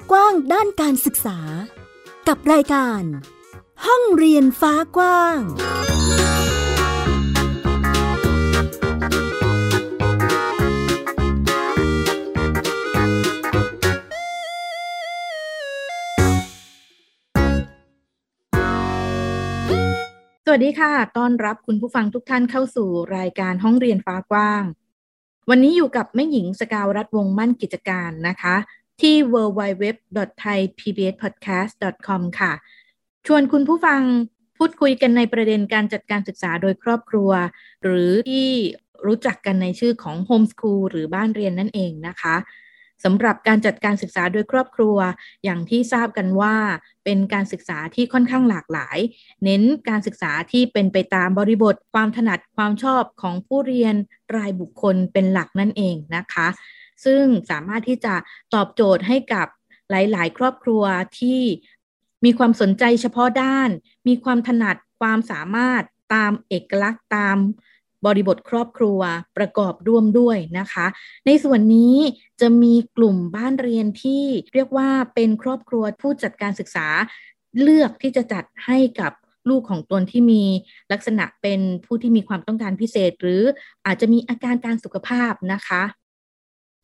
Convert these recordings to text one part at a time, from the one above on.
บกว้างด้านการศึกษา กับรายการ ห้องเรียนฟ้ากว้าง สวัสดีค่ะต้อนรับคุณผู้ฟังทุกท่านเข้าสู่รายการห้องเรียนฟ้ากว้าง วันนี้อยู่กับแม่หญิงสกาวรัฐวงมั่นกิจการนะคะ ที่ www.thaipbspodcast.com ค่ะ ชวนคุณผู้ฟังพูดคุยกันในประเด็นการจัดการศึกษาโดยครอบครัว หรือที่รู้จักกันในชื่อของ Homeschool หรือบ้านเรียนนั่นเองนะคะสำหรับการจัดการศึกษาโดยครอบครัว อย่างที่ทราบกันว่า เป็นการศึกษาที่ค่อนข้างหลากหลาย เน้นการศึกษาที่เป็นไปตามบริบท ความถนัดความชอบของผู้เรียนรายบุคคลเป็นหลักนั่นเองนะคะ ซึ่งสามารถที่จะตอบโจทย์ให้กับหลาย ๆ ครอบครัวที่มีความสนใจเฉพาะด้าน มีความถนัดความสามารถตามเอกลักษณ์ตามบริบทครอบครัวประกอบร่วมด้วยนะคะ ในส่วนนี้จะมีกลุ่มบ้านเรียนที่เรียกว่าเป็นครอบครัวผู้จัดการศึกษา เลือกที่จะจัดให้กับลูกของตนที่มีลักษณะเป็นผู้ที่มีความต้องการพิเศษ หรืออาจจะมีอาการการสุขภาพนะคะ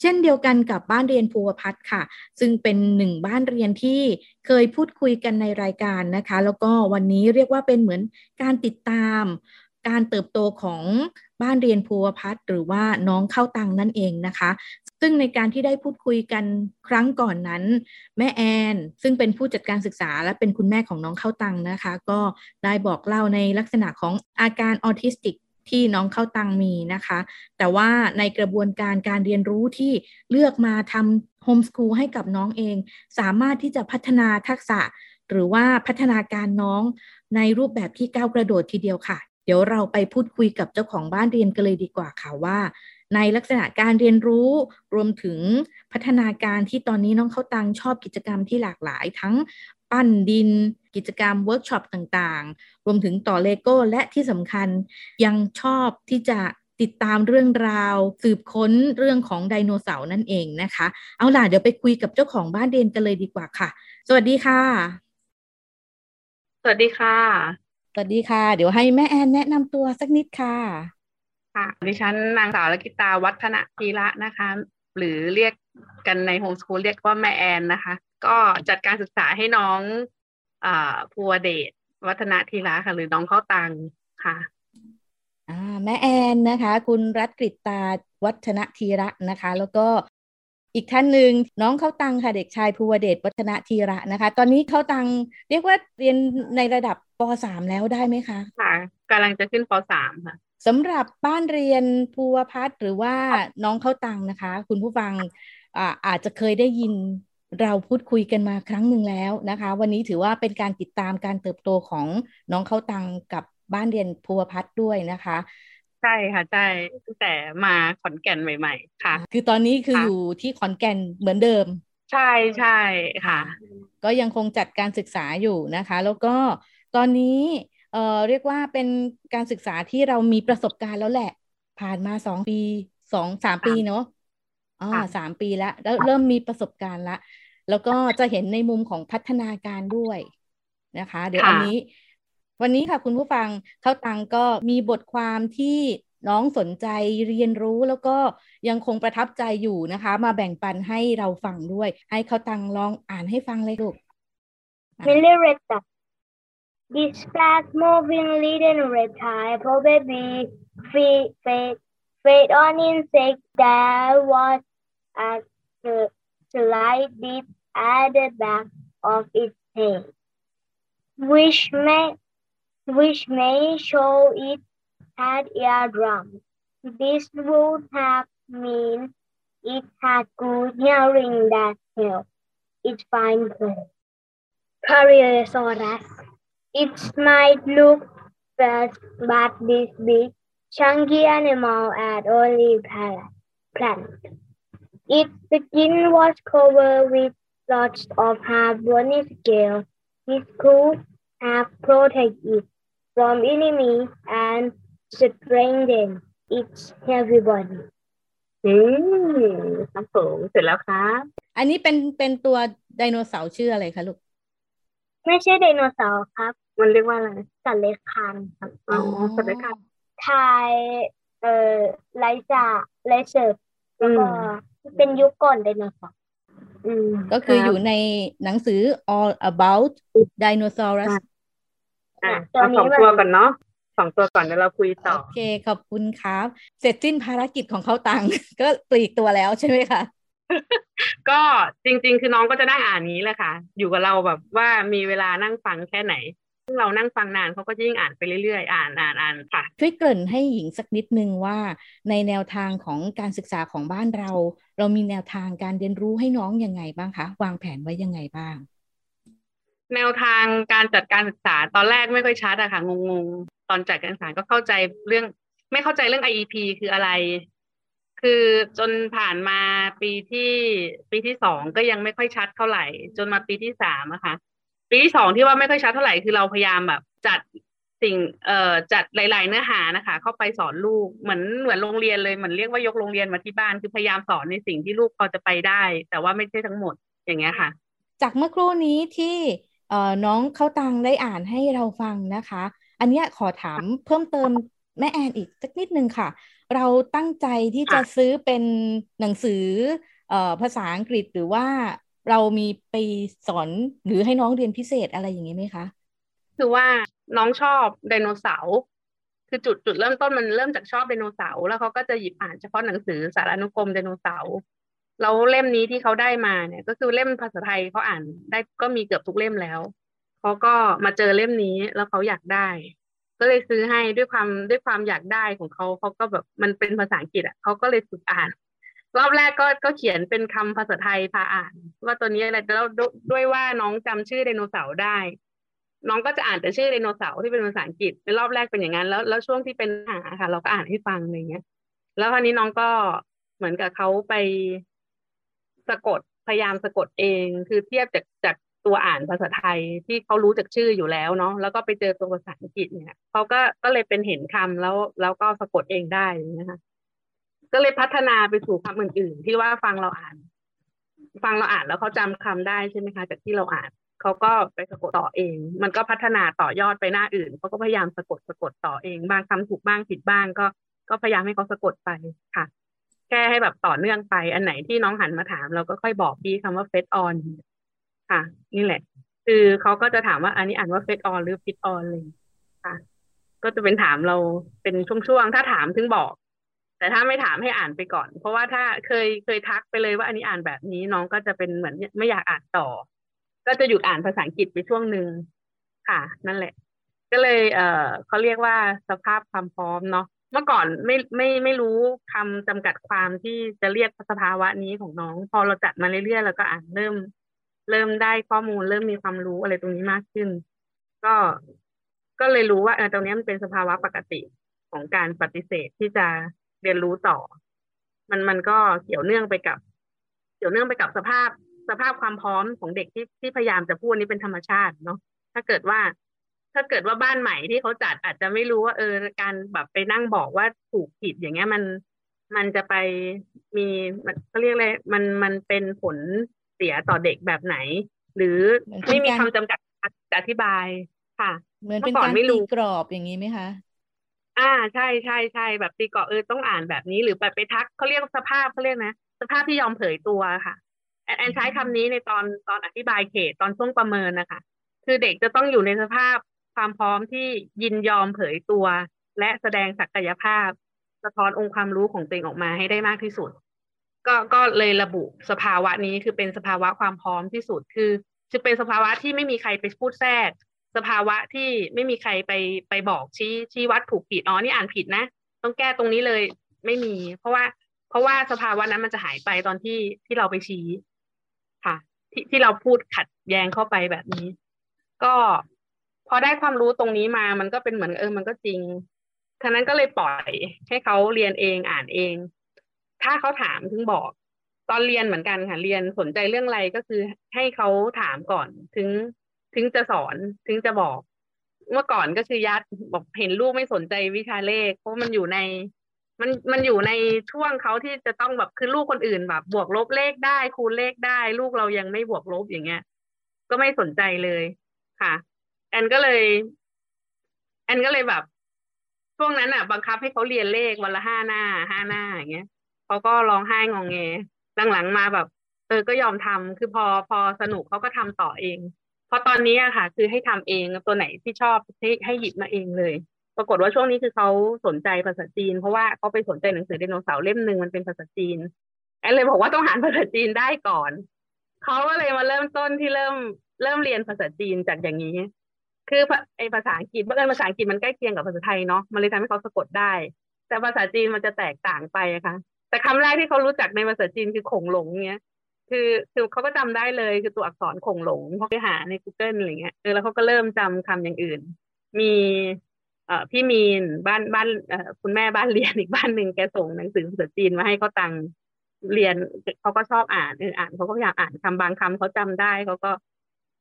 เช่นเดียวกันกับบ้านเรียนภูวพัฒน์ค่ะ ซึ่งเป็นหนึ่งบ้านเรียนที่เคยพูดคุยกันในรายการนะคะ แล้วก็วันนี้เรียกว่าเป็นเหมือนการติดตาม การเติบโตของบ้านเรียนภูวพัฒน์หรือว่าน้องเข้าตังนั่นเองนะคะ ซึ่งในการที่ได้พูดคุยกันครั้งก่อนนั้น แม่แอน ซึ่งเป็นผู้จัดการศึกษาและเป็นคุณแม่ของน้องเข้าตังนะคะ ก็ได้บอกเล่าในลักษณะของอาการออทิสติก ที่น้องเข้าตังมีนะคะ แต่ว่าในกระบวนการการเรียนรู้ที่เลือกมาทำโฮมสคูลให้กับน้องเอง สามารถที่จะพัฒนาทักษะ หรือว่าพัฒนาการน้องในรูปแบบที่ก้าวกระโดดทีเดียวค่ะ เดี๋ยวเราไปพูดคุยกับเจ้าของบ้านเรียนกันเลยดีกว่าค่ะว่า ในลักษณะการเรียนรู้รวมถึงพัฒนาการที่ตอนนี้น้องเข้าตังชอบกิจกรรมที่หลากหลาย ทั้ง ปั้นดิน กิจกรรมเวิร์กช็อปต่างๆ รวมถึงต่อเลโก้ และที่สำคัญยังชอบที่จะติดตามเรื่องราว สืบค้นเรื่องของไดโนเสาร์นั่นเองนะคะ เอาล่ะเดี๋ยวไปคุยกับเจ้าของบ้านเรียนกันเลยดีกว่าค่ะ สวัสดีค่ะ สวัสดีค่ะ สวัสดีค่ะ เดี๋ยวให้แม่แอนแนะนำตัวสักนิดค่ะ ค่ะดิฉันนางสาวลกิตาวัฒนทีระนะคะ หรือเรียกกันในโฮมสคูลเรียกว่าแม่แอนนะคะก็จัดการศึกษาให้น้องอ่าภูวเดชวัฒนทีระค่ะ หรือน้องเข้าตังค่ะอ่าแม่แอนนะคะ คุณรัตกฤตาวัฒนทีระนะคะ แล้วก็อีกท่านหนึ่งน้องเข้าตังค่ะเด็กชายภูวเดชวัฒนทีระนะคะ ตอนนี้เข้าตังเรียกว่าเรียนในระดับป .3 แล้วได้ไหมคะค่ะกำลังจะขึ้นป .3 ค่ะสำหรับบ้านเรียนภูวพัฒน์หรือว่าน้องเข้าตังนะคะ คุณผู้ฟังอาอาจจะเคยได้ยิน เราพูดคุยกันมาครั้งหนึ่งแล้วนะคะ วันนี้ถือว่าเป็นการติดตามการเติบโตของน้องเข้าตังกับบ้านเรียนภูวพัฒน์ด้วยนะคะ ใช่ค่ะใช่ตั้งแต่มาขอนแก่นใหม่ ๆ ค่ะ คือตอนนี้คืออยู่ที่ขอนแก่นเหมือนเดิม ใช่ใช่ค่ะ ก็ยังคงจัดการศึกษาอยู่นะคะ แล้วก็ตอนนี้เอ่อเรียกว่าเป็นการศึกษาที่เรามีประสบการณ์แล้วแหละ ผ่านมาสองปีสองสามปีเนาะ อ๋อสามปีแล้วแล้วเริ่มมีประสบการณ์ละ แล้วก็จะเห็นในมุมของพัฒนาการด้วยนะคะ เดี๋ยวอันนี้ วันนี้ค่ะคุณผู้ฟังเข้าตังก็มีบทความที่น้องสนใจเรียนรู้แล้วก็ยังคงประทับใจอยู่นะคะ มาแบ่งปันให้เราฟังด้วย ให้เขาตังลองอ่านให้ฟังเลยลูก Millie read that this fast moving leading reptile probably feed, fed, fed on insect that was at the slight dip at the back of its tail, which may which may show it had eardrums. This would have meant it had good hearing that helped it find prey. Cariosaurus. It might look fast, but this big, chunky animal had only plant. Its skin was covered with lots of hard bony scales. This could have protected it from enemy and strengthen its everybody อืมครับผมเสร็จแล้วครับอันนี้เป็นเป็นตัวไดโนเสาร์ชื่ออะไรคะลูก ไม่ใช่ไดโนเสาร์ครับ มันเรียกว่าอะไรสัตว์เลื้อยคลานครับอ๋อสัตว์เลื้อยคลานทายเอ่อไลจาไลเซิร์ฟแล้วก็ เป็นยุคก่อนไดโนเสาร์อืมก็คือครับอยู่ในหนังสือ all about dinosaurs อะตัวเอานี้สองมันตัวก่อนเนาะสองตัวก่อนเดี๋ยวเราคุยต่อ โอเค ขอบคุณครับ เสร็จสิ้นภารกิจของเขาตัง ก็ปลีกตัวแล้วใช่ไหมคะก็จริง ๆ คือน้องก็จะนั่งอ่านนี้แหละค่ะ อยู่กับเราแบบว่ามีเวลานั่งฟังแค่ไหน ซึ่งเรานั่งฟังนานเขาก็จะยิ่งอ่านไปเรื่อยๆ อ่านอ่านอ่านค่ะช่วยเกริ่นให้หญิงสักนิดนึงว่าในแนวทางของการศึกษาของบ้านเรา เรามีแนวทางการเรียนรู้ให้น้องยังไงบ้างคะ วางแผนไว้ยังไงบ้าง แนวทางการจัดการศึกษาตอนแรกไม่ค่อยชัดอะค่ะงงๆ ตอนจัดการศึกษาก็เข้าใจเรื่อง ไม่เข้าใจเรื่อง IEP คืออะไร คือจนผ่านมาปีที่ปีที่สองก็ยังไม่ค่อยชัดเท่าไหร่ จนมาปีที่สามอะค่ะ ปีที่สองที่ว่าไม่ค่อยชัดเท่าไหร่คือเราพยายามแบบ จัดสิ่งเอ่อจัดหลาย ๆ เนื้อหานะคะ เข้าไปสอนลูกเหมือนเหมือนโรงเรียนเลยเหมือนเรียกว่ายกโรงเรียนมาที่บ้านคือพยายามสอนในสิ่งที่ลูกพอจะไปได้ แต่ว่าไม่ใช่ทั้งหมดอย่างเงี้ยค่ะ จากเมื่อครู่นี้ที่เอ่อน้องเข้าตังได้อ่านให้เราฟังนะคะ อันเนี้ยขอถามเพิ่มเติมแม่แอนอีกสักนิดนึงค่ะ เราตั้งใจที่จะค่ะซื้อเป็นหนังสือเอ่อภาษาอังกฤษหรือว่า เรามีไปสอนหรือให้น้องเรียนพิเศษอะไรอย่างนี้ไหมคะ คือว่าน้องชอบไดโนเสาร์คือจุดจุดเริ่มต้นมันเริ่มจากชอบไดโนเสาร์แล้วเขาก็จะหยิบอ่านเฉพาะหนังสือสารานุกรมไดโนเสาร์แล้วเล่มนี้ที่เขาได้มาเนี่ย ก็คือเล่มภาษาไทยเขาอ่านได้ก็มีเกือบทุกเล่มแล้วเขาก็มาเจอเล่มนี้แล้วเขาอยากได้ ก็เลยซื้อให้ด้วยความด้วยความอยากได้ของเขาเขาก็แบบมันเป็นภาษาอังกฤษอะเขาก็เลยฝึกอ่าน รอบแรกก็ก็เขียนเป็นคำภาษาไทยพาอ่าน ว่าตัวนี้อะไรแล้วด้วยว่าน้องจำชื่อไดโนเสาร์ได้ น้องก็จะอ่านแต่ชื่อไดโนเสาร์ที่เป็นภาษาอังกฤษในรอบแรกเป็นอย่างนั้น แล้วแล้วช่วงที่เป็นหาค่ะ เราก็อ่านให้ฟังอะไรเงี้ย แล้วคราวนี้น้องก็เหมือนกับเขาไปสะกดพยายามสะกดเอง คือเทียบจากจากตัวอ่านภาษาไทยที่เขารู้จากชื่ออยู่แล้วเนาะแล้วก็ไปเจอตัวภาษาอังกฤษเนี่ยเขาก็ก็เลยเป็นเห็นคำแล้วแล้วก็สะกดเองได้นะคะ ก็เลยพัฒนาไปสู่คำอื่นๆ ที่ว่าฟังเราอ่าน ฟังเราอ่านแล้วเขาจำคำได้ใช่ไหมคะ จากที่เราอ่านเขาก็ไปสะกดต่อเอง มันก็พัฒนาต่อยอดไปหน้าอื่นเขาก็พยายามสะกดสะกดต่อเอง บางคำถูกบ้างผิดบ้างก็ ก็พยายามให้เขาสะกดไปค่ะ แค่ให้แบบต่อเนื่องไป อันไหนที่น้องหันมาถาม เราก็ค่อยบอกพี่คำว่าเฟสออนค่ะ นี่แหละ คือเขาก็จะถามว่าอันนี้อ่านว่าเฟสออนหรือฟิตออนเลยค่ะ ก็จะเป็นถามเราเป็นช่วงๆถ้าถามถึงบอก แต่ถ้าไม่ถามให้อ่านไปก่อน เพราะว่าถ้าเคยเคยทักไปเลยว่าอันนี้อ่านแบบนี้น้องก็จะเป็นเหมือนไม่อยากอ่านต่อ ก็จะหยุดอ่านภาษาอังกฤษไปช่วงหนึ่งค่ะ นั่นแหละ ก็เลย เอ่อเขาเรียกว่าสภาพความพร้อมเนาะเมื่อก่อนไม่ไม่ไม่รู้คำจำกัดความที่จะเรียกสภาวะนี้ของน้อง พอเราจัดมาเรื่อยๆแล้วก็อ่านเริ่ม เริ่มได้ข้อมูล เริ่มมีความรู้อะไรตรงนี้มากขึ้น ก็ก็เลยรู้ว่าเออตรงนี้มันเป็นสภาวะปกติของการปฏิเสธที่จะ เรียนรู้ต่อ มันมันก็เกี่ยวเนื่องไปกับ เกี่ยวเนื่องไปกับสภาพสภาพความพร้อมของเด็กที่ที่พยายามจะพูดนี้เป็นธรรมชาติเนาะถ้าเกิดว่า ถ้าเกิดว่าบ้านใหม่ที่เขาจัดอาจจะไม่รู้ว่าเออการแบบไปนั่งบอกว่าถูกผิดอย่างเงี้ยมันมันจะไปมีมันเขาเรียกอะไรมันมันเป็นผลเสียต่อเด็กแบบไหน หรือเหมือนเป็นไม่มีการคำจำกัดอธิบายค่ะเหมือนเป็นเมื่อก่อนการไม่รู้ตีกรอบอย่างนี้ไหมคะ อ่าใช่ใช่ใช่แบบตีกรอบเออต้องอ่านแบบนี้ หรือแบบไปทักเขาเรียกสภาพเขาเรียกนะสภาพที่ยอมเผยตัวค่ะแอนใช้คำนี้ในตอนตอนอธิบายเขตตอนช่วงประเมินนะคะ คือเด็กจะต้องอยู่ในสภาพความพร้อมที่ยินยอมเผยตัว และแสดงศักยภาพ สะท้อนองค์ความรู้ของตัวเองออกมาให้ได้มากที่สุด ก็ก็เลยระบุสภาวะนี้คือเป็นสภาวะความพร้อมที่สุดคือจะเป็นสภาวะที่ไม่มีใครไปพูดแทรก สภาวะที่ไม่มีใครไปไปบอกชี้ชี้วัดถูกผิดอ๋อนี่อ่านผิดนะ ต้องแก้ตรงนี้เลยไม่มี เพราะว่า เพราะว่าสภาวะนั้นมันจะหายไปตอนที่ที่เราไปชี้ ค่ะ ที่ที่เราพูดขัดแย้งเข้าไปแบบนี้ ก็พอได้ความรู้ตรงนี้มามันก็เป็นเหมือนเออมันก็จริงท่านั้นก็เลยปล่อยให้เขาเรียนเองอ่านเอง ถ้าเขาถามถึงบอก ตอนเรียนเหมือนกันค่ะเรียนสนใจเรื่องอะไรก็คือให้เขาถามก่อนถึง ถึงจะสอนถึงจะบอก เมื่อก่อนก็คือยัดบอกเห็นลูกไม่สนใจวิชาเลข เพราะมันอยู่ใน มันมันอยู่ในช่วงเขาที่จะต้องแบบคือลูกคนอื่นแบบ บวกลบเลขได้คูณเลขได้ ลูกเรายังไม่บวกลบอย่างเงี้ย ก็ไม่สนใจเลยค่ะ แอนก็เลย แอนก็เลยแบบช่วงนั้นอะ บังคับให้เขาเรียนเลขวันละห้าหน้าห้าหน้าอย่างเงี้ยเขาก็ร้องไห้งองแงหลังๆมาแบบ เออก็ยอมทำคือพอพอสนุกเขาก็ทำต่อเอง พอตอนนี้อะค่ะ คือให้ทำเองตัวไหนที่ชอบให้ให้หยิบมาเองเลย ปรากฏว่าช่วงนี้คือเขาสนใจภาษาจีน เพราะว่าเขาไปสนใจหนังสือไดโนเสาร์เล่มหนึ่งมันเป็นภาษาจีนแอนเลยบอกว่าต้องหาภาษาจีนได้ก่อนเขาก็เลยมาเริ่มต้นที่เริ่มเริ่มเรียนภาษาจีนจากอย่างนี้ คือไอภาษาอังกฤษเมื่อภาษาอังกฤษมันใกล้เคียงกับภาษาไทยเนาะมันเลยทำให้เขาสะกดได้ แต่ภาษาจีนมันจะแตกต่างไปอะค่ะ แต่คำแรกที่เขารู้จักในภาษาจีนคือขงหลงเงี้ย คือคือเขาก็จำได้เลยคือตัวอักษรคงหลงเขาไปหาใน Google อะไรเงี้ยเออแล้วเขาก็เริ่มจำคำอย่างอื่น มีเอ่อพี่มีนบ้านบ้านเอ่อคุณแม่บ้านเรียนอีกบ้านหนึ่งแกส่งหนังสือภาษาจีนมาให้เขาตังเรียนเขาก็ชอบอ่านเอออ่านเขาก็พยายามอ่านคำบางคำเขาจำได้เขาก็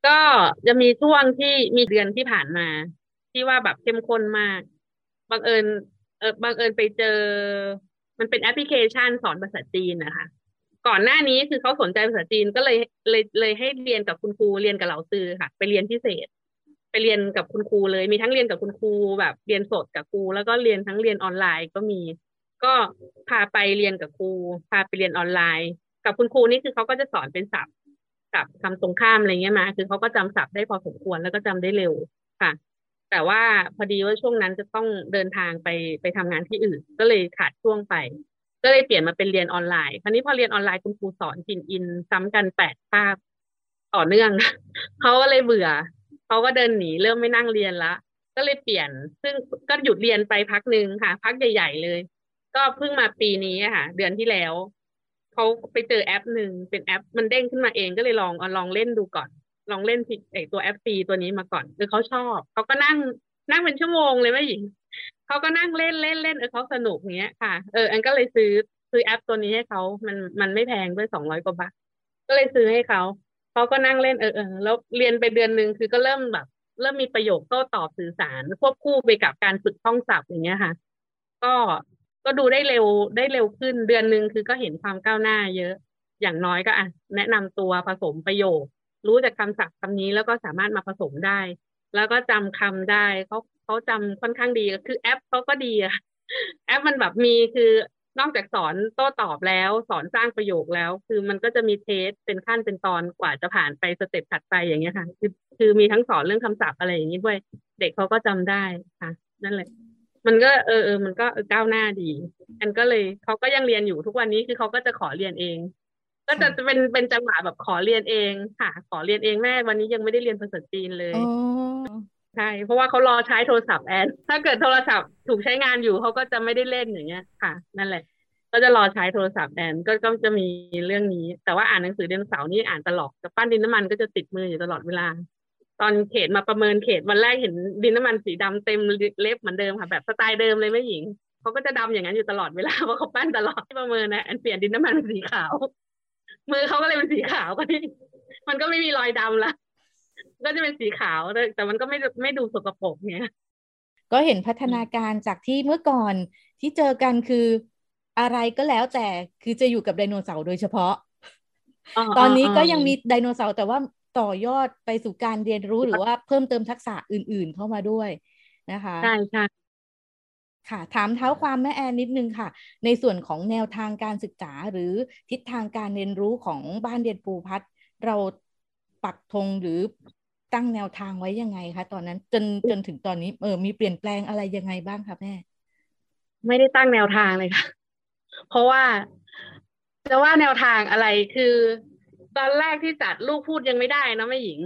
ก็จะมีช่วงที่มีเดือนที่ผ่านมา ที่ว่าแบบเข้มข้นมากบังเอิญเออบังเอิญไปเจอ มันเป็นแอปพลิเคชันสอนภาษาจีนนะคะ ก่อนหน้านี้คือเขาสนใจภาษาจีนก็เลยเลยเลยให้เรียนกับคุณครูเรียนกับเหล่าซื้อค่ะ ไปเรียนพิเศษ ไปเรียนกับคุณครูเลยมีทั้งเรียนกับคุณครูแบบเรียนสดกับครู แล้วก็เรียนทั้งเรียนออนไลน์ก็มี ก็พาไปเรียนกับครู พาไปเรียนออนไลน์ กับคุณครูนี่คือเขาก็จะสอนเป็นศัพท์ศัพท์คำตรงข้ามอะไรเงี้ยมาคือเขาก็จำศัพท์ได้พอสมควรแล้วก็จำได้เร็วค่ะ แต่ว่าพอดีว่าช่วงนั้นจะต้องเดินทางไปไปทำงานที่อื่น ก็เลยขาดช่วงไป ก็เลยเปลี่ยนมาเป็นเรียนออนไลน์คราวนี้พอเรียนออนไลน์คุณครูสอนพินอินซ้ำกันแปดภาคต่อเนื่องเขาก็เลยเบื่อเขาก็เดินหนีเริ่มไม่นั่งเรียนละ ก็เลยเปลี่ยน ซึ่งก็หยุดเรียนไปพักหนึ่งค่ะ พักใหญ่ๆเลย ก็เพิ่งมาปีนี้ค่ะ เดือนที่แล้วเขาไปเจอแอปหนึ่งเป็นแอป มันเด้งขึ้นมาเองก็เลยลองลองเล่นดูก่อน ลองเล่นไอตัวแอปฟรีตัวนี้มาก่อนคือเขาชอบเขาก็นั่งนั่งเป็นชั่วโมงเลยแม่หญิง เขาก็นั่งเล่นเล่นเล่นเออเขาสนุกเงี้ยค่ะ เอออันก็เลยซื้อซื้อแอปตัวนี้ให้เขามันมันไม่แพงด้วยสองร้อยกว่าบาทก็เลยซื้อให้เขาเขาก็นั่งเล่นเออเออแล้วเรียนไปเดือนหนึ่งคือก็เริ่มแบบ เริ่มมีประโยคโต้ตอบสื่อสารควบคู่ไปกับการฝึกท่องศัพท์อย่างเงี้ยค่ะ ก็ก็ดูได้เร็วได้เร็วขึ้นเดือนหนึ่งคือก็เห็นความก้าวหน้าเยอะ อย่างน้อยก็อะแนะนำตัวผสมประโยค รู้จากคำศัพท์คำนี้แล้วก็สามารถมาผสมได้ แล้วก็จำคำได้เขาเขาจำค่อนข้างดีคือแอปเขาก็ดีอะแอปมันแบบมีคือนอกจากสอนโต้ตอบแล้วสอนสร้างประโยคแล้ว คือมันก็จะมีเทสเป็นขั้นเป็นตอนกว่าจะผ่านไปสเต็ปถัดไปอย่างเงี้ยค่ะคือคือมีทั้งสอนเรื่องคำศัพท์อะไรอย่างนี้ด้วย เด็กเขาก็จำได้ค่ะ นั่นแหละ มันก็เออเออมันก็ก้าวหน้าดี อันก็เลยเขาก็ยังเรียนอยู่ทุกวันนี้คือเขาก็จะขอเรียนเอง ก็จะเป็นเป็นจังหวะแบบขอเรียนเองค่ะ ขอเรียนเองแม่วันนี้ยังไม่ได้เรียนภาษาจีนเลยใช่เพราะว่าเขารอใช้โทรศัพท์แอนถ้าเกิดโทรศัพท์ถูกใช้งานอยู่เขาก็จะไม่ได้เล่นอย่างเงี้ยค่ะ นั่นแหละ ก็จะรอใช้โทรศัพท์แอนก็ก็จะมีเรื่องนี้ แต่ว่าอ่านหนังสือเดือนเสาร์นี่อ่านตลอดกับปั้นดินน้ำมันก็จะติดมืออยู่ตลอดเวลา ตอนเขตมาประเมินเขตวันแรกเห็นดินน้ำมันสีดำเต็มเล็บเหมือนเดิมค่ะ แบบสไตล์เดิมเลยแม่หญิงเขาก็จะดำอย่างนั้นอยู่ตลอดเวลาเพราะเขาปั้นตลอดที่ประเมินนะอันเปลี่ยนดินน้ำมันเป็นสีขาว มือเขาก็เลยเป็นสีขาวก็นี่มันก็ไม่มีรอยดำละก็จะเป็นสีขาวแต่มันก็ไม่ไม่ดูสกปรกเนี่ยก็เห็นพัฒนาการจากที่เมื่อก่อนที่เจอกันคืออะไรก็แล้วแต่คือจะอยู่กับไดโนเสาร์โดยเฉพาะ ตอนนี้ก็ยังมีไดโนเสาร์แต่ว่าต่อยอดไปสู่การเรียนรู้หรือว่าเพิ่มเติมทักษะอื่น ๆ เข้ามาด้วยนะคะ ใช่ใช่ ค่ะ ถามเท้าความแม่แอนนิดนึงค่ะ ในส่วนของแนวทางการศึกษาหรือทิศทางการเรียนรู้ของบ้านเรียนปูพัฒเราปักธงหรือตั้งแนวทางไว้ยังไงคะตอนนั้นจนจนถึงตอนนี้เออมีเปลี่ยนแปลงอะไรยังไงบ้างคะแม่ ไม่ได้ตั้งแนวทางเลยค่ะ เพราะว่าจะว่าแนวทางอะไรคือ ตอนแรกที่จัดลูกพูดยังไม่ได้นะแม่หญิง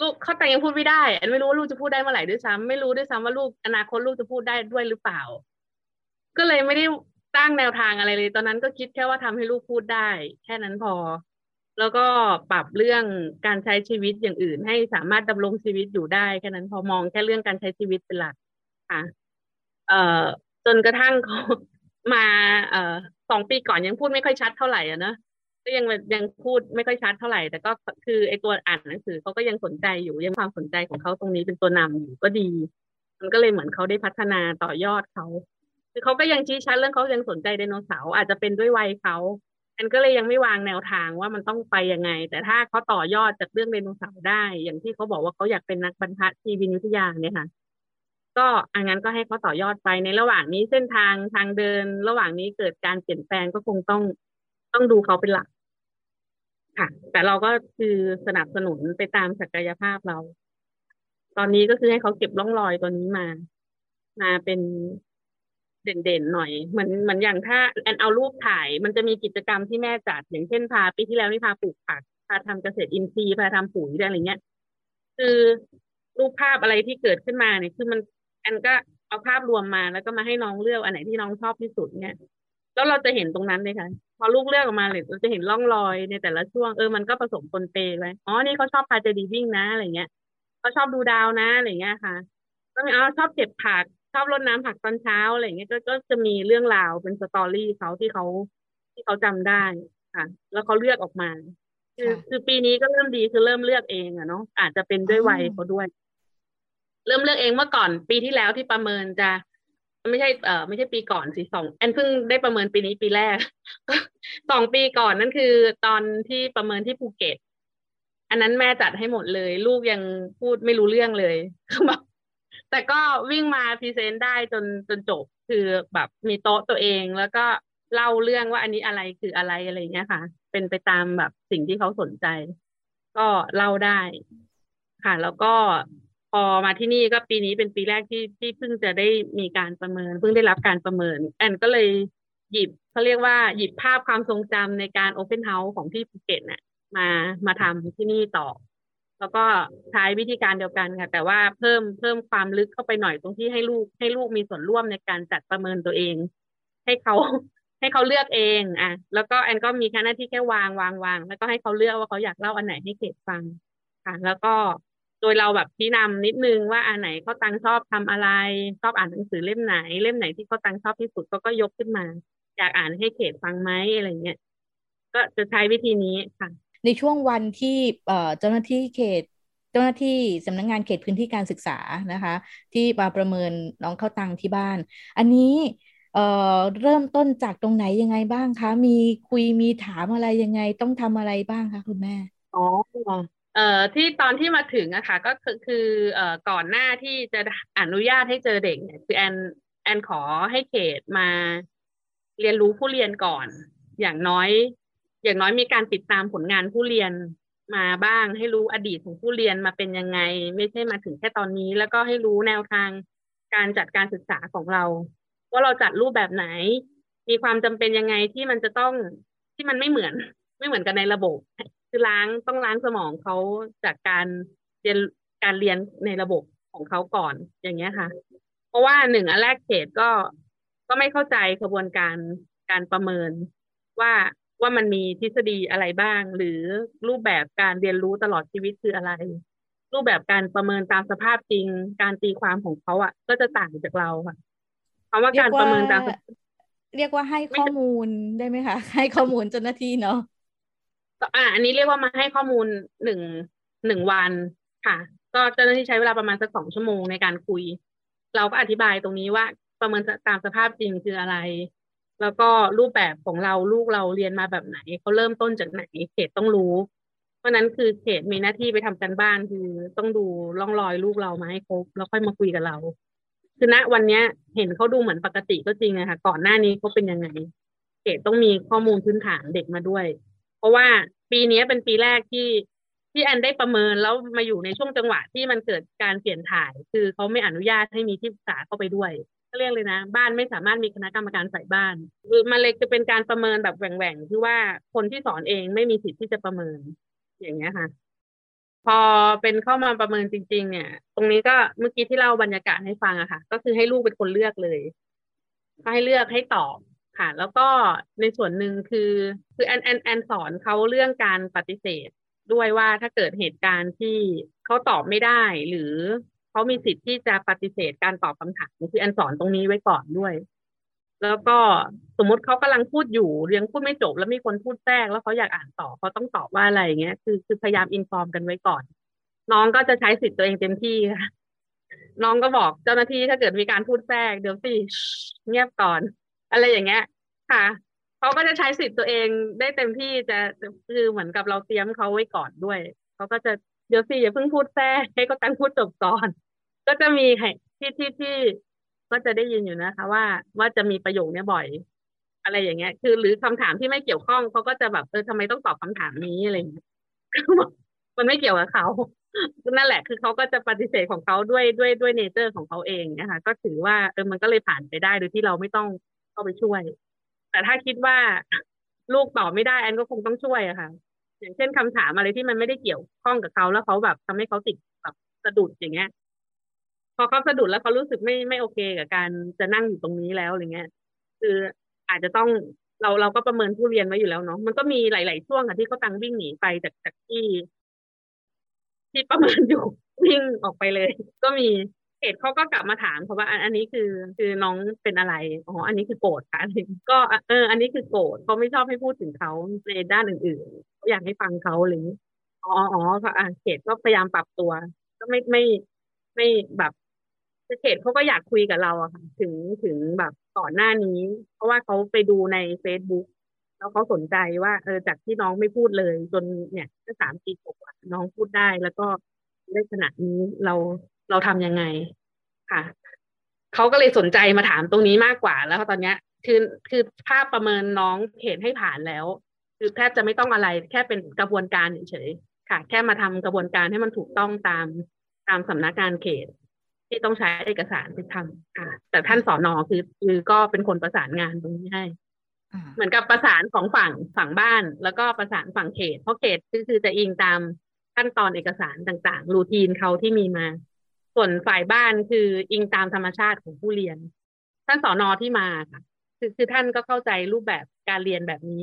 ลูกเขาแต่ยังพูดไม่ได้อันไม่รู้ว่าลูกจะพูดได้เมื่อไหร่ด้วยซ้ำไม่รู้ด้วยซ้ำว่าลูกอนาคตลูกจะพูดได้ด้วยหรือเปล่า ก็เลยไม่ได้ตั้งแนวทางอะไรเลย ตอนนั้นก็คิดแค่ว่าทำให้ลูกพูดได้ แค่นั้นพอ แล้วก็ปรับเรื่องการใช้ชีวิตอย่างอื่น ให้สามารถดำรงชีวิตอยู่ได้แค่นั้นพอมองแค่เรื่องการใช้ชีวิตเป็นหลักค่ะ เอ่อจนกระทั่งเขามา เอ่อสองปีก่อนยังพูดไม่ค่อยชัดเท่าไหร่อะนะ ก็ยังยังพูดไม่ค่อยชัดเท่าไหร่ แต่ก็คือไอตัวอ่านหนังสือเขาก็ยังสนใจอยู่ยังความสนใจของเขาตรงนี้เป็นตัวนำอยู่ก็ดี มันก็เลยเหมือนเขาได้พัฒนาต่อยอดเขาคือเขาก็ยังชี้ชัดเรื่องเขายังสนใจไดโนเสาร์อาจจะเป็นด้วยวัยเขาอันก็เลยยังไม่วางแนวทางว่ามันต้องไปยังไง แต่ถ้าเขาต่อยอดจากเรื่องไดโนเสาร์ได้ อย่างที่เขาบอกว่าเขาอยากเป็นนักบรรทัดชีวินวิทยาเนี่ยค่ะก็อันนั้นก็ให้เขาต่อยอดไปในระหว่างนี้เส้นทางทางเดิน ระหว่างนี้เกิดการเปลี่ยนแปลงก็คงต้องต้องดูเขาเป็นหลัก ค่ะ แต่เราก็คือสนับสนุนไปตามศักยภาพเรา ตอนนี้ก็คือให้เขาเก็บร่องรอยตัวนี้มา มาเป็นเด่นๆหน่อยเหมือนเหมือนอย่างถ้าแอนเอารูปถ่าย มันจะมีกิจกรรมที่แม่จัดอย่างเช่นพาปีที่แล้วนี่พาปลูกผักพาทำเกษตรอินทรีย์พาทำปุ๋ยอะไรเงี้ยคือรูปภาพอะไรที่เกิดขึ้นมาเนี่ยคือมันแอนก็เอาภาพรวมมาแล้วก็มาให้น้องเลือกอันไหนที่น้องชอบที่สุดเนี่ย แล้วเราจะเห็นตรงนั้นเลยค่ะ พอลูกเลือกออกมาเลยเราจะเห็นร่องรอยในแต่ละช่วงเออมันก็ผสมปนเปไว้อ๋อนี่เขาชอบพาเจดีวิ่งนะอะไรเงี้ยเขาชอบดูดาวนะอะไรเงี้ยค่ะก็มีอ๋อชอบเก็บผักชอบรดน้ำผักตอนเช้าอะไรเงี้ยก็ก็จะมีเรื่องราวเป็นสตอรี่เขาที่เขาที่เขาจำได้ค่ะ แล้วเขาเลือกออกมา คือคือปีนี้ก็เริ่มดีคือเริ่มเลือกเองอะเนาะอาจจะเป็นด้วยวัยเขาด้วย เริ่มเลือกเองเมื่อก่อน ปีที่แล้วที่ประเมินจะ ไม่ใช่เอ่อไม่ใช่ปีก่อนสิสองแอนเพิ่งได้ประเมินปีนี้ปีแรกสองปีก่อนนั่นคือตอนที่ประเมินที่ภูเก็ต อันนั้นแม่จัดให้หมดเลย ลูกยังพูดไม่รู้เรื่องเลยแบบแต่ก็วิ่งมา present ได้จนจนจบคือแบบมีโต๊ะตัวเองแล้วก็เล่าเรื่องว่าอันนี้อะไรคืออะไรอะไรเงี้ยค่ะ เป็นไปตามแบบสิ่งที่เขาสนใจ ก็เล่าได้ ค่ะ แล้วก็ พอมาที่นี่ก็ปีนี้เป็นปีแรกที่ที่เพิ่งจะได้มีการประเมิน เพิ่งได้รับการประเมิน แอนก็เลยหยิบเขาเรียกว่าหยิบภาพความทรงจำในการ open house ของที่ภูเก็ตเนี่ยมามาทำที่นี่ต่อ แล้วก็ใช้วิธีการเดียวกันค่ะ แต่ว่าเพิ่มเพิ่มความลึกเข้าไปหน่อยตรงที่ให้ลูกให้ลูกมีส่วนร่วมในการจัดประเมินตัวเอง ให้เขาให้เขาเลือกเองอะแล้วก็แอนก็มีแค่หน้าที่แค่วางวางวางแล้วก็ให้เขาเลือกว่าเขาอยากเล่าอันไหนให้เกดฟังค่ะ แล้วก็ โดยเราแบบชี้นำนิดนึงว่าอันไหนเขาตังชอบทำอะไร ชอบอ่านหนังสือเล่มไหน เล่มไหนที่เขาตังชอบที่สุดก็ก็ยกขึ้นมา อยากอ่านให้เขตฟังไหมอะไรเงี้ยก็จะใช้วิธีนี้ค่ะ ในช่วงวันที่เจ้าหน้าที่เขตเจ้าหน้าที่สำนักงงานเขตพื้นที่การศึกษานะคะ ที่มาประเมินน้องเข้าตังที่บ้าน อันนี้เอ่อเริ่มต้นจากตรงไหนยังไงบ้างคะ มีคุยมีถามอะไรยังไงต้องทำอะไรบ้างคะคุณแม่ อ๋อ เอ่อที่ตอนที่มาถึงอะค่ะก็คือคือเอ่อก่อนหน้าที่จะอนุญาตให้เจอเด็กเนี่ยคือแอนแอนขอให้เขตมาเรียนรู้ผู้เรียนก่อน อย่างน้อย อย่างน้อยมีการติดตามผลงานผู้เรียนมาบ้างให้รู้อดีตของผู้เรียนมาเป็นยังไง ไม่ใช่มาถึงแค่ตอนนี้ แล้วก็ให้รู้แนวทางการจัดการศึกษาของเรา ว่าเราจัดรูปแบบไหน มีความจำเป็นยังไงที่มันจะต้องที่มันไม่เหมือน ไม่เหมือนกันในระบบ คือล้างต้องล้างสมองเขาจากการเรียนการเรียนในระบบของเขาก่อนอย่างเงี้ยค่ะ เพราะว่าหนึ่งอันแรกเขตก็ก็ไม่เข้าใจกระบวนการการประเมินว่าว่ามันมีทฤษฎีอะไรบ้าง หรือรูปแบบการเรียนรู้ตลอดชีวิตคืออะไร รูปแบบการประเมินตามสภาพจริง การตีความของเขาอะ ก็จะต่างจากเราค่ะเพราะว่าการประเมินตามเรียกว่าให้ข้อมูลได้ไหมคะให้ข้อมูลเจ้าหน้าที่เนาะ อ่าอันนี้เรียกว่ามาให้ข้อมูลหนึ่งหนึ่งวันค่ะ ก็เจ้าหน้าที่ใช้เวลาประมาณสักสองชั่วโมงในการคุย เราก็อธิบายตรงนี้ว่าประเมินตามสภาพจริงคืออะไร แล้วก็รูปแบบของเราลูกเราเรียนมาแบบไหนเขาเริ่มต้นจากไหนเขตต้องรู้ เพราะนั้นคือเขตมีหน้าที่ไปทำกันบ้านคือต้องดูร่องรอยลูกเรามาให้ครบแล้วค่อยมาคุยกับเราคือณวันเนี้ยเห็นเขาดูเหมือนปกติก็จริงอะค่ะ ก่อนหน้านี้เขาเป็นยังไงเขตต้องมีข้อมูลพื้นฐานเด็กมาด้วย เพราะว่าปีนี้เป็นปีแรกที่ที่แอนได้ประเมินแล้วมาอยู่ในช่วงจังหวะที่มันเกิดการเปลี่ยนถ่าย คือเขาไม่อนุญาตให้มีที่ปรึกษาเข้าไปด้วยก็เรียกเลยนะ บ้านไม่สามารถมีคณะกรรมการใส่บ้านคือมันเลยจะเป็นการประเมินแบบแหว่งๆที่ว่าคนที่สอนเองไม่มีสิทธิ์ที่จะประเมิน อย่างเงี้ยค่ะ พอเป็นเข้ามาประเมินจริง ๆ เนี่ย ตรงนี้ก็เมื่อกี้ที่เล่าบรรยากาศให้ฟังอะค่ะ ก็คือให้ลูกเป็นคนเลือกเลยให้เลือกให้ตอบ ค่ะ แล้วก็ในส่วนหนึ่งคือ คือแอนแอนแอนสอนเขาเรื่องการปฏิเสธ ด้วยว่าถ้าเกิดเหตุการณ์ที่เขาตอบไม่ได้ หรือเขามีสิทธิ์ที่จะปฏิเสธการตอบคำถามคือแอนสอนตรงนี้ไว้ก่อนด้วย แล้วก็สมมติเขากำลังพูดอยู่เรียงพูดไม่จบ แล้วมีคนพูดแทรกแล้วเขาอยากอ่านต่อเขาต้องตอบว่าอะไรเงี้ยคือคือพยายามอินฟอร์มกันไว้ก่อน น้องก็จะใช้สิทธิ์ตัวเองเต็มที่ค่ะน้องก็บอกเจ้าหน้าที่ถ้าเกิดมีการพูดแทรกเดี๋ยวสิเงียบก่อน อะไรอย่างเงี้ย ค่ะเขาก็จะใช้สิทธิ์ตัวเองได้เต็มที่จะคือเหมือนกับเราเตรียมเขาไว้ก่อนด้วยเขาก็จะเดี๋ยวสิอย่าเพิ่งพูดแทรกให้เขาตั้งพูดจบก่อน ก็จะมีที่ที่ที่ก็จะได้ยินอยู่นะคะ ว่าว่าจะมีประโยคนี้บ่อย อะไรอย่างเงี้ย คือหรือคำถามที่ไม่เกี่ยวข้องเขาก็จะแบบเออทำไมต้องตอบคำถามนี้อะไรอย่างเงี้ยมันไม่เกี่ยวกับเขานั่นแหละ คือเขาก็จะปฏิเสธของเขาด้วยด้วยด้วยเนเจอร์ของเขาเองนะคะ ก็ถือว่าเออมันก็เลยผ่านไปได้โดยที่เราไม่ต้อง เข้าไปช่วย แต่ถ้าคิดว่าลูกตอบไม่ได้แอนก็คงต้องช่วยอะค่ะ อย่างเช่นคำถามอะไรที่มันไม่ได้เกี่ยวข้องกับเขาแล้วเขาแบบทำให้เขาติดแบบสะดุดอย่างเงี้ย พอเขาสะดุดแล้วเขารู้สึกไม่ไม่โอเคกับการจะนั่งอยู่ตรงนี้แล้วอะไรเงี้ย คืออาจจะต้องเราเราก็ประเมินผู้เรียนไว้อยู่แล้วเนาะมันก็มีหลาย ๆ ช่วงค่ะที่เขาตังวิ่งหนีไปจากจากที่ที่ประเมินอยู่วิ่งออกไปเลย ก็มี เหตุเขาก็กลับมาถามเพราว่าอันนี้คือคือน้องเป็นอะไรอ๋ออันนี้คือโกรธค่ะก็เออ อันนี้คือโกรธเขาไม่ชอบให้พูดถึงเขาในด้านอื่นๆอยากให้ฟังเขาหรืออ๋ออ๋อค่ะเขตก็พยายามปรับตัว ก็ไม่ไม่ไม่แบบเขตเขาก็อยากคุยกับเราอะค่ะ ถึงถึงแบบก่อนหน้านี้ เพราะว่าเขาไปดูในเฟซบุ๊กแล้วเขาสนใจว่าเออจากที่น้องไม่พูดเลย จนเนี่ยก็สามปีกว่าน้องพูดได้แล้วก็ได้ขนาดนี้เรา เราทำยังไงค่ะเขาก็เลยสนใจมาถามตรงนี้มากกว่า แล้วตอนเนี้ย คือคือภาพประเมินน้องเห็นให้ผ่านแล้ว คือแทบจะไม่ต้องอะไรแค่เป็นกระบวนการเฉยๆค่ะ แค่มาทำกระบวนการให้มันถูกต้องตามตามสำนักงานเขต ที่ต้องใช้เอกสารไปทำค่ะ แต่ท่านสอนอคือคือก็เป็นคนประสานงานตรงนี้ให้เหมือนกับประสานของฝั่งฝั่งบ้าน แล้วก็ประสานฝั่งเขต เพราะเขตคือคือจะอิงตามขั้นตอนเอกสารต่างๆ รูทีนเขาที่มีมา ส่วนฝ่ายบ้านคืออิงตามธรรมชาติของผู้เรียน ท่านสอนอที่มาค่ะคือคือท่านก็เข้าใจรูปแบบการเรียนแบบนี้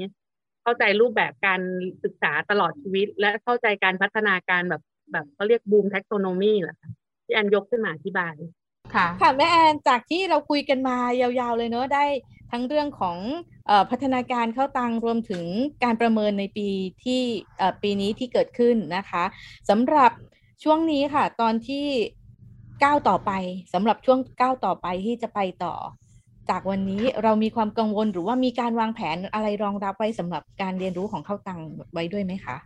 เข้าใจรูปแบบการศึกษาตลอดชีวิต และเข้าใจการพัฒนาการแบบแบบเขาเรียกบูมแท็กโนโมีแหละที่อันยกขึ้นมาอธิบายค่ะค่ะแม่แอนจากที่เราคุยกันมายาวๆเลยเนอะได้ทั้งเรื่องของอพัฒนาการเข้าตังรวมถึงการประเมินในปีที่ปีนี้ที่เกิดขึ้นนะคะสำหรับช่วงนี้ค่ะ ตอนที่ ก้าวต่อไปสำหรับช่วงก้าวต่อไปที่จะไปต่อ จากวันนี้เรามีความกังวลหรือว่ามีการวางแผนอะไรรองรับไว้สำหรับการเรียนรู้ของเข้าตังไว้ด้วยไหมคะ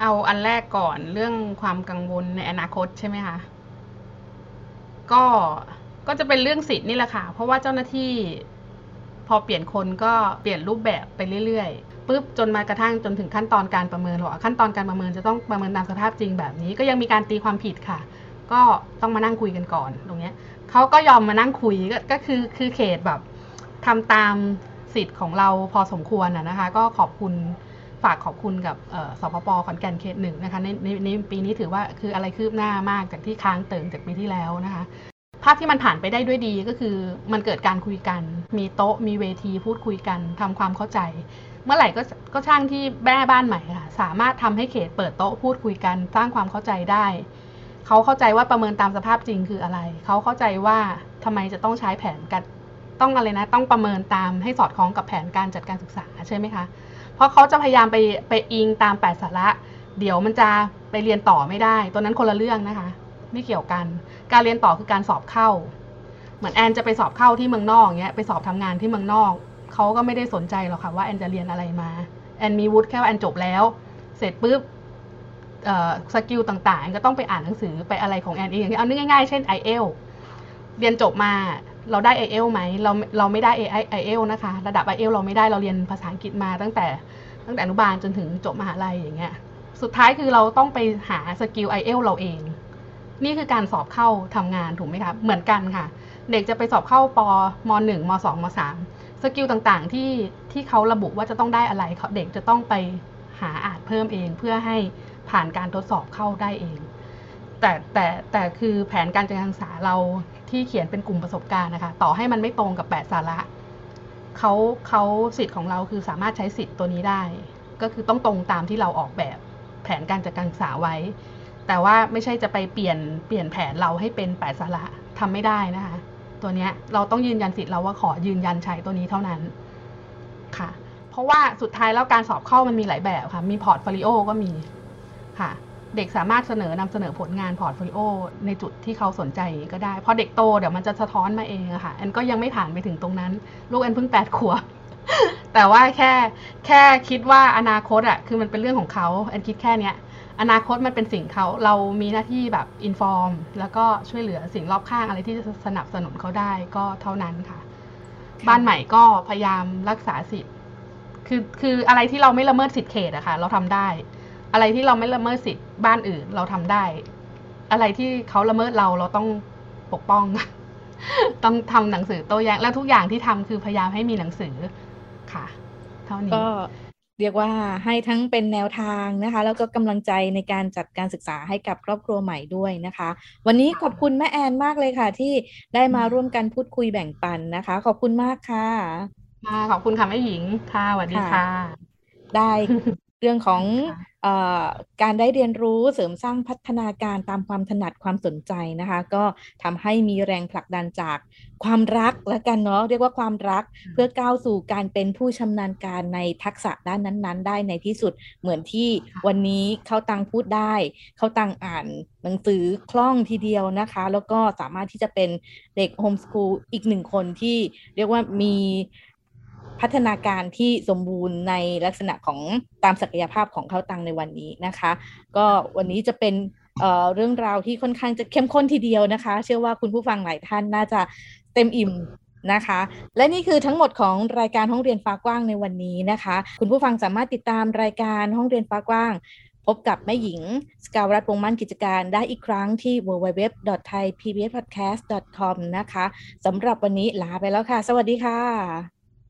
เอาอันแรกก่อนเรื่องความกังวลในอนาคตใช่ไหมคะก็ก็จะเป็นเรื่องสิทธิ์นี่แหละค่ะ เพราะว่าเจ้าหน้าที่พอเปลี่ยนคนก็เปลี่ยนรูปแบบไปเรื่อยๆปุ๊บจนมากระทั่งจนถึงขั้นตอนการประเมินว่าขั้นตอนการประเมินจะต้องประเมินตามสภาพจริงแบบนี้ ก็ยังมีการตีความผิดค่ะ ก็ต้องมานั่งคุยกันก่อนตรงเนี้ยเขาก็ยอมมานั่งคุยก็ก็คือคือเขตแบบทำตามสิทธิ์ของเราพอสมควรนะคะ ก็ขอบคุณฝากขอบคุณกับสพปขอนแก่นเขตหนึ่งนะคะในในในปีนี้ถือว่าคืออะไรคืบหน้ามากจากที่ค้างเติ่งจากปีที่แล้วนะคะ ภาพที่มันผ่านไปได้ด้วยดีก็คือมันเกิดการคุยกัน มีโต๊ะมีเวทีพูดคุยกันทำความเข้าใจ เมื่อไหร่ก็ก็ช่างที่แม่บ้านใหม่ค่ะสามารถทำให้เขตเปิดโต๊ะพูดคุยกัน สร้างความเข้าใจได้ เขาเข้าใจว่าประเมินตามสภาพจริงคืออะไร เขาเข้าใจว่าทำไมจะต้องใช้แผนการต้องอะไรนะ ต้องประเมินตามให้สอดคล้องกับแผนการจัดการศึกษาใช่ไหมคะ เพราะเขาจะพยายามไปไปอิงตามแปดสาระ เดี๋ยวมันจะไปเรียนต่อไม่ได้ ตัวนั้นคนละเรื่องนะคะ ไม่เกี่ยวกัน การเรียนต่อคือการสอบเข้า เหมือนแอนจะไปสอบเข้าที่เมืองนอกเงี้ย ไปสอบทำงานที่เมืองนอก เขาก็ไม่ได้สนใจหรอกค่ะว่าแอนจะเรียนอะไรมา แอนมีวุฒิแค่ว่าแอนจบแล้ว เสร็จปุ๊บ skill ต่างๆ ก็ต้องไปอ่านหนังสือไปอะไรของแอนเองเอานึกง่ายๆ เช่น IELTS เรียนจบมาเราได้ IELTS ไหมเราเราไม่ได้ i อเอลนะคะ ระดับ i อเอลเราไม่ได้เราเรียนภาษาอังกฤษมาตั้งแต่ตั้งแต่อนุบาลจนถึงจบมหาลัยอย่างเงี้ยสุดท้ายคือเราต้องไปหาสกิล i อเอลเราเอง นี่คือการสอบเข้าทำงานถูกไหมคะเหมือนกันค่ะ เด็กจะไปสอบเข้าปมหนึ่งมสองมสาม skill ต่างๆที่ที่เขาระบุว่าจะต้องได้อะไรเด็กจะต้องไปหาอ่านเพิ่มเองเพื่อให้ ผ่านการทดสอบเข้าได้เอง แต่แต่แต่คือแผนการจัดการศึกษาเราที่เขียนเป็นกลุ่มประสบการณ์นะคะ ต่อให้มันไม่ตรงกับแปดสาระเขาเขาสิทธิ์ของเราคือสามารถใช้สิทธิ์ตัวนี้ได้ ก็คือต้องตรงตามที่เราออกแบบแผนการจัดการศึกษาไว้ แต่ว่าไม่ใช่จะไปเปลี่ยนเปลี่ยนแผนเราให้เป็นแปดสาระทำไม่ได้นะคะ ตัวเนี้ยเราต้องยืนยันสิทธิ์เราว่าขอยืนยันใช้ตัวนี้เท่านั้นค่ะ เพราะว่าสุดท้ายแล้วการสอบเข้ามันมีหลายแบบค่ะ มี portfolio ก็มี ค่ะ เด็กสามารถเสนอนำเสนอผลงาน portfolio ในจุดที่เขาสนใจอย่างนี้ก็ได้ พอเด็กโตเดี๋ยวมันจะสะท้อนมาเองอะค่ะแอนก็ยังไม่ผ่านไปถึงตรงนั้น ลูกแอนเพิ่งแปดขวบแต่ว่าแค่แค่คิดว่าอนาคตอะคือมันเป็นเรื่องของเขาแอนคิดแค่เนี้ยอนาคตมันเป็นสิ่งเขาเรามีหน้าที่แบบ inform แล้วก็ช่วยเหลือสิ่งรอบข้างอะไรที่จะสนับสนุนเขาได้ก็เท่านั้นค่ะ บ้านใหม่ก็พยายามรักษาสิทธิ์คือคืออะไรที่เราไม่ละเมิดสิทธิเขตอะค่ะ เราทำได้ อะไรที่เราไม่ละเมิดสิทธิ์บ้านอื่นเราทำได้ อะไรที่เขาละเมิดเราเราต้องปกป้อง ต้องทำหนังสือโต้แย้งและทุกอย่างที่ทำคือพยายามให้มีหนังสือค่ะ เท่านี้ก็เรียกว่าให้ทั้งเป็นแนวทางนะคะ แล้วก็กำลังใจในการจัดการศึกษาให้กับครอบครัวใหม่ด้วยนะคะ วันนี้ขอบคุณแม่แอนมากเลยค่ะ ที่ได้มาร่วมกันพูดคุยแบ่งปันนะคะ ขอบคุณมากค่ะค่ะขอบคุณค่ะแม่หญิงค่ะสวัสดีค่ะค่ะได้ เรื่องของค่ะเออการได้เรียนรู้เสริมสร้างพัฒนาการตามความถนัดความสนใจนะคะ ก็ทำให้มีแรงผลักดันจากความรักและกันเนาะเรียกว่าความรักเพื่อก้าวสู่การเป็นผู้ชำนาญการในทักษะด้านนั้น ๆ ได้ในที่สุดเหมือนที่วันนี้เขาตังพูดได้ เขาตังอ่านหนังสือคล่องทีเดียวนะคะ แล้วก็สามารถที่จะเป็นเด็กโฮมสคูลอีกหนึ่งคนที่เรียกว่ามี พัฒนาการที่สมบูรณ์ในลักษณะของตามศักยภาพของเขาตังในวันนี้นะคะ ก็วันนี้จะเป็นเเรื่องราวที่ค่อนข้างจะเข้มข้นทีเดียวนะคะ เชื่อว่าคุณผู้ฟังหลายท่านน่าจะเต็มอิ่มนะคะ และนี่คือทั้งหมดของรายการห้องเรียนฟ้ากว้างในวันนี้นะคะ คุณผู้ฟังสามารถติดตามรายการห้องเรียนฟ้ากว้างพบกับแม่หญิง สกาวรัตวงมั่นกิจการได้อีกครั้งที่ www.thaipbspodcast.com นะคะสำหรับวันนี้ลาไปแล้วค่ะ สวัสดีค่ะ